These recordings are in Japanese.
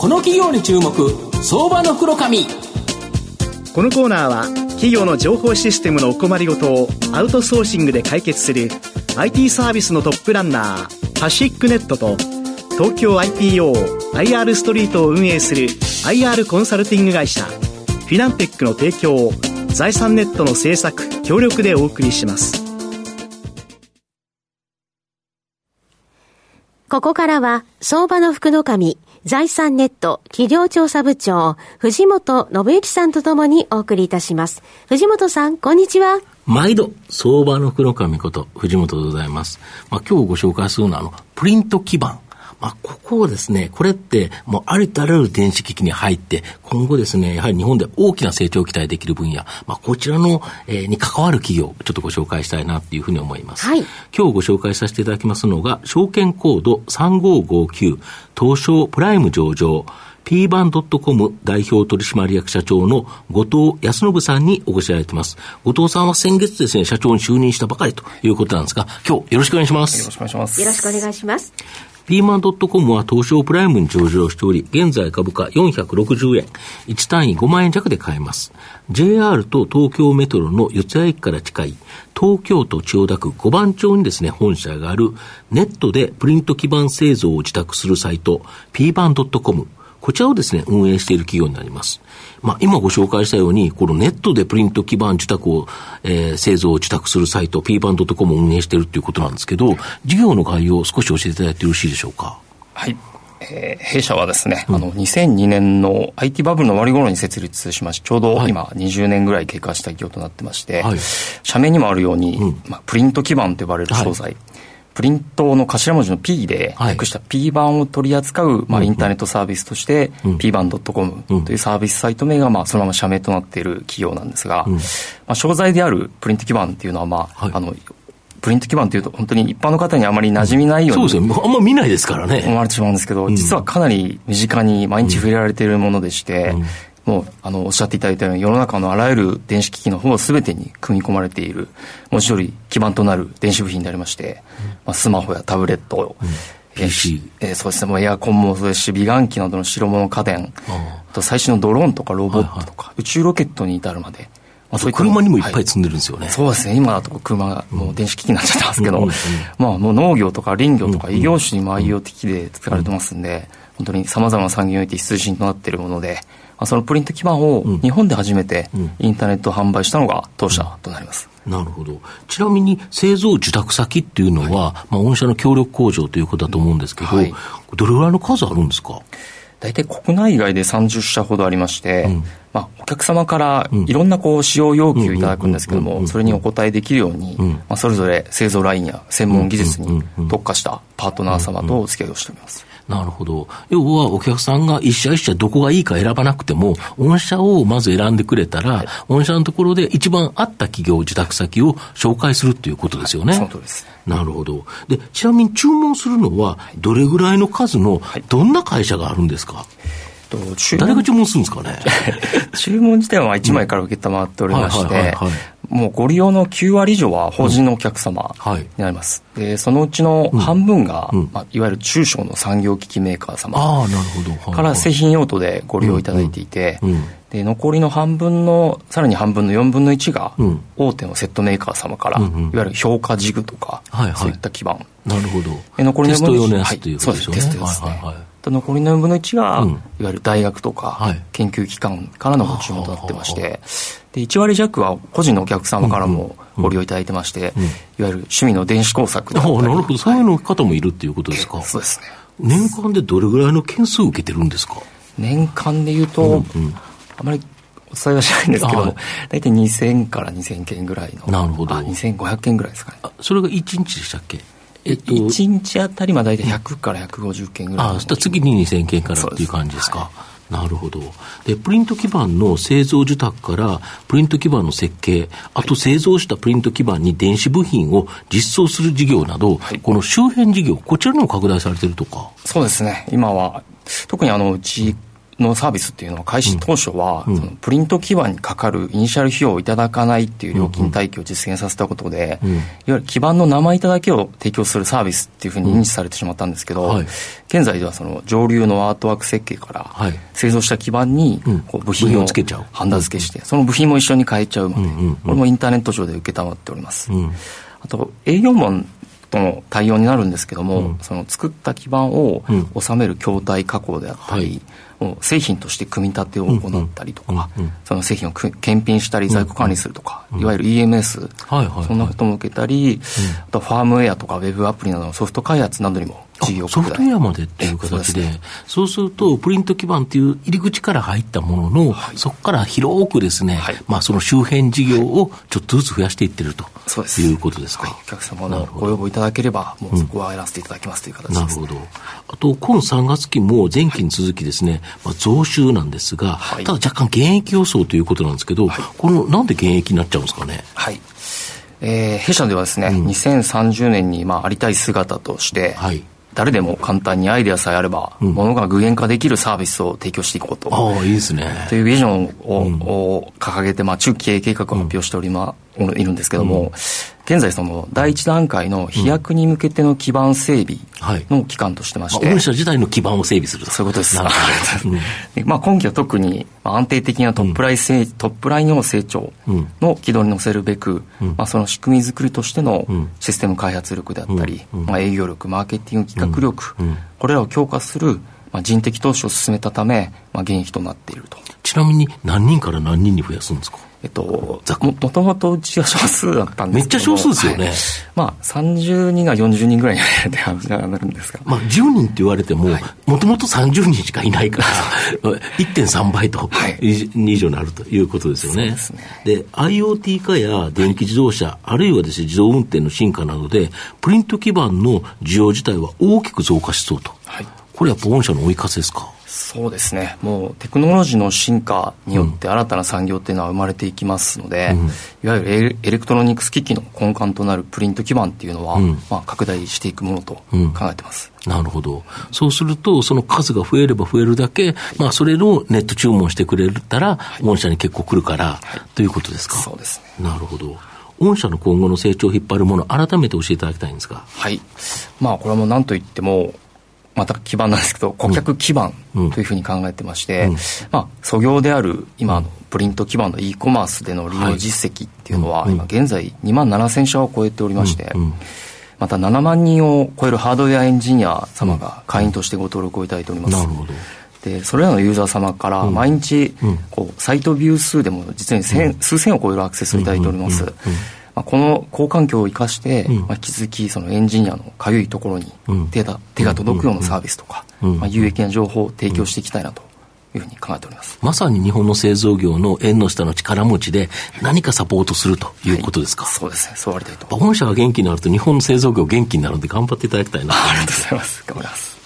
この企業に注目相場の袋紙このコーナーは企業の情報システムのお困りごとをアウトソーシングで解決する IT サービスのトップランナーパシックネットと東京 IPOIR ストリートを運営する IR コンサルティング会社フィナンテックの提供を財産ネットの制作協力でお送りします。ここからは相場の福の神財産ネット企業調査部長藤本信之さんとともにお送りいたします藤本さんこんにちは毎度、相場の福の神こと、藤本でございます。まあ、今日ご紹介するのは、あの、プリント基盤。まあ、ここをですね、これって、もうありとあらゆる電子機器に入って、今後ですね、やはり日本で大きな成長を期待できる分野、まあ、こちらの、えー、に関わる企業、ちょっとご紹介したいなというふうに思います。はい。今日ご紹介させていただきますのが、証券コード3559、東証プライム上場、P バンドットコム代表取締役社長の後藤康信さんにお越しいただいています。後藤さんは先月ですね、社長に就任したばかりということなんですが、今日よろしくお願いします。よろしくお願いします。よろしくお願いします。ピーマンドットコムは東証プライムに上場しており、現在株価460円、1単位5万円弱で買えます。JR と東京メトロの四谷駅から近い、東京都千代田区5番町にですね、本社がある、ネットでプリント基板製造を自宅するサイト、ピーマン .com。こちらをですね、運営している企業になります。まあ、今ご紹介したように、このネットでプリント基板受託を、えー、製造を受託するサイト、p バンド .com を運営しているということなんですけど、事業の概要を少し教えていただいてよろしいでしょうか？はい。えー、弊社はですね、うん、あの、2002年の IT バブルの終わり頃に設立しまして、ちょうど今20年ぐらい経過した企業となってまして、はい、社名にもあるように、うん、まあ、プリント基板と呼ばれる商材、はいプリントの頭文字の P で訳した P 版を取り扱う、まあ、インターネットサービスとして、P 版 .com というサービスサイト名が、まあ、そのまま社名となっている企業なんですが、まあ、商材であるプリント基板っていうのは、まあ、あの、プリント基板というと、本当に一般の方にあまり馴染みないように、そうですね、あんま見ないですからね。思われてしまうんですけど、実はかなり身近に毎日触れられているものでして、もうあのおっしゃっていただいたように世の中のあらゆる電子機器のほぼ全てに組み込まれている文字通り基盤となる電子部品でありまして、うん、まあ、スマホやタブレット、うん。えーえー、そうですね、もうエアコンもそうですし、美顔器などの白物家電、あと最新のドローンとかロボットとか、はいはい、宇宙ロケットに至るまで、まあ、そういった車にもいっぱい積んでるんですよね。はい、そうですね、今だと車がもう電子機器になっちゃってますけど、うん。うん。うん、まあもう農業とか林業とか異業種にも愛用的で使われてますんで、本当にさまざまな産業において必需品となっているもので、そのプリント基板を日本で初めてインターネット販売したのが当社となります。なるほど。ちなみに製造受託先っていうのは、はい、まあ、御社の協力工場ということだと思うんですけど、はい、どれぐらいの数あるんですか？大体国内外で30社ほどありまして、うん、まあ、お客様からいろんなこう使用要求いただくんですけども、それにお答えできるように、うん、まあ、それぞれ製造ラインや専門技術に特化したパートナー様とお付き合いをしております。なるほど。要はお客さんが一社一社どこがいいか選ばなくても、御社をまず選んでくれたら、はい、御社のところで一番合った企業、自宅先を紹介するということですよね。はい。なるほど。で、ちなみに注文するのは、どれぐらいの数の、どんな会社があるんですか、誰が注文するんですかね？注文自体は1枚から受けたまっておりまして、もうご利用の9割以上は法人のお客様になります。うんはい、で、そのうちの半分が、うん、まあ、いわゆる中小の産業機器メーカー様から製品用途でご利用いただいていて、で残りの半分の、さらに半分の4分の1が、大手のセットメーカー様から、いわゆる評価軸とか、そういった基盤。なるほど。残りの分の1、はい、そうです、テストですね。はいはいはい残りの4分の1が、いわゆる大学とか、研究機関からのご注文となってまして、で1割弱は個人のお客様からもご利用いただいてまして、いわゆる趣味の電子工作だったりなるほど、そういうの方もいるっていうことですか？そうですね。年間でどれぐらいの件数を受けてるんですか？年間でいうと、うんうん、あまりお伝えはしないんですけども、大体2000から2000件ぐらいの。なるほど。2500件ぐらいですかね。それが1日でしたっけ？えっと、1日あたりまあ大体100から150件ぐらい。ああ、次に2000件からっていう感じですか。なるほど。で、プリント基板の製造受託から、プリント基板の設計、あと製造したプリント基板に電子部品を実装する事業など、はい、この周辺事業、こちらにも拡大されてるとか？そうですね。今は、特にあの、うちのサービスっていうのは開始当初は、そのプリント基板にかかるイニシャル費用をいただかないっていう料金体系を実現させたことで、いわゆる基板の生板だけを提供するサービスっていうふうに認知されてしまったんですけど、はい、現在ではその上流のアートワーク設計から製造した基板にこう部品をハンダ付けして、その部品も一緒に変えちゃうので、これもインターネット上で承っております。あと営業マンとの対応になるんですけども、うん、その作った基板を収める筐体加工であったり、はい、製品として組み立てを行ったりとか、うんうん、その製品を検品したり在庫管理するとか、いわゆる EMS、そんなことも受けたり、あとファームウェアとかウェブアプリなどのソフト開発などにも事業ソフトウェアまでっていう形で、そうすると、プリント基板っていう入り口から入ったものの、はい、そこから広くですね、はい、まあその周辺事業をちょっとずつ増やしていってると、そうです。いうことですか。はい、お客様のご要望いただければ、もうそこはやらせていただきますという形です、ね、なるほど。あと、今3月期も前期に続きですね、まあ、増収なんですが、ただ若干減益予想ということなんですけど、このなんで減益になっちゃうんですかね？はい。えー、弊社ではですね、うん、2030年にまあありたい姿として、はい、誰でも簡単にアイデアさえあれば、うん、ものが具現化できるサービスを提供していこうと。ああ、いいですね。というビジョンをうん、を掲げて、まあ、中期経営計画を発表しておりま、うん、いるんですけども、現在その第一段階の飛躍に向けての基盤整備の期間としてまして、はい、御社自体の基盤を整備すると。そういうことです。まあ今期は特に安定的なトップライン、うん、トップラインの成長の軌道に乗せるべく、うん、まあその仕組み作りとしてのシステム開発力であったり、まあ営業力、マーケティング企画力、これらを強化するまあ、人的投資を進めたため、まあ、現役となっていると。ちなみに何人から何人に増やすんですか？えっと、もともとうちは少数だったんですけどめっちゃ少数ですよね。はい、まあ、30人が40人ぐらいになる感じになるんですが。まあ、10人って言われても、もともと30人しかいないから、1.3倍と、はい、以上になるということですよね。で、ね、IoT 化や電気自動車、はい、あるいはですね、自動運転の進化などで、プリント基板の需要自体は大きく増加しそうと。はい、これは御社の追い風ですか？そうですね、もうテクノロジーの進化によって新たな産業っていうのは生まれていきますので、うん、いわゆるエレクトロニクス機器の根幹となるプリント基板っていうのは、うん、まあ、拡大していくものと考えてます、うん、なるほど、そうすると、その数が増えれば増えるだけ、まあ、それのネット注文してくれたら、御社に結構来るから、はい、ということですか？そうですね。なるほど。御社の今後の成長を引っ張るもの、改めて教えていただきたいんですが。はい。まあ、これはもう何と言っても、また基盤なんですけど、顧客基盤というふうに考えてまして、うん。うん、まあ、素業である今のプリント基盤の e コマースでの利用実績っていうのは、今現在2万7000社を超えておりまして、また7万人を超えるハードウェアエンジニア様が会員としてご登録をいただいております。でそれらのユーザー様から毎日こうサイトビュー数でも実に千、数千を超えるアクセスをいただいております。まあ、この好環境を生かして、うん、まあ、引き続きそのエンジニアのかゆいところに手が,、手が届くようなサービスとか、まあ、有益な情報を提供していきたいなというふうに考えております。まさに日本の製造業の縁の下の力持ちで、何かサポートするということですか、はい、そうですね、そうありたいと本社が元気になると、日本の製造業元気になるので、頑張っていただきたいなありがとうございます。頑張ります。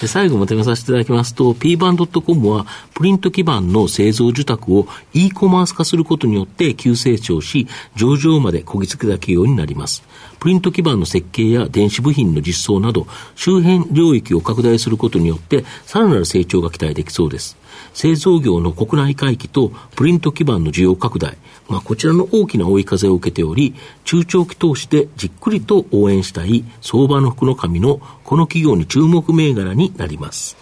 で最後まとめさせていただきますと、p バン .com は、プリント基盤の製造受託を e コマース化することによって急成長し、上場までこぎつけた企業になります。プリント基盤の設計や電子部品の実装など、周辺領域を拡大することによって、さらなる成長が期待できそうです。製造業の国内回帰とプリント基盤の需要拡大、まあ、こちらの大きな追い風を受けており、中長期投資でじっくりと応援したい相場の福の神のこの企業に注目銘柄になります。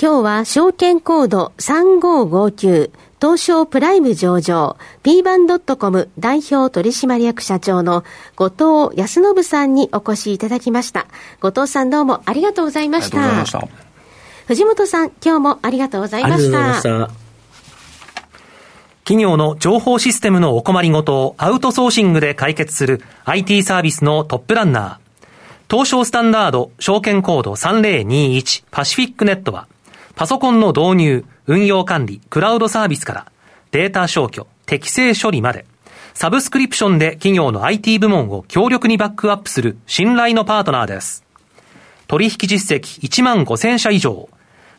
今日は証券コード3559東証プライム上場 p バンドットコム代表取締役社長の後藤康信さんにお越しいただきました。後藤さんどうもありがとうございました。藤本さん、今日もありがとうございました。した企業の情報システムのお困りごとをアウトソーシングで解決する IT サービスのトップランナー。東証スタンダード証券コード3021パシフィックネットは、パソコンの導入、運用管理、クラウドサービスから、データ消去、適正処理まで、サブスクリプションで企業の IT 部門を強力にバックアップする信頼のパートナーです。取引実績1万5000社以上、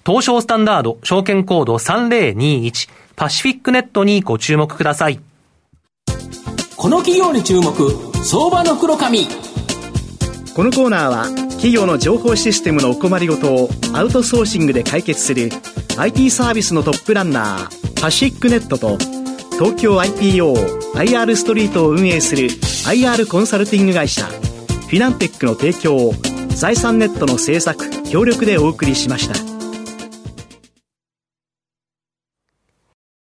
東証スタンダード証券コード3021パシフィックネットにご注目ください。この企業に注目、相場の黒髪。このコーナーは企業の情報システムのお困りごとをアウトソーシングで解決する IT サービスのトップランナーパシックネットと東京 IPOIR ストリートを運営する IR コンサルティング会社フィナンテックの提供を財産ネットの制作協力でお送りしました。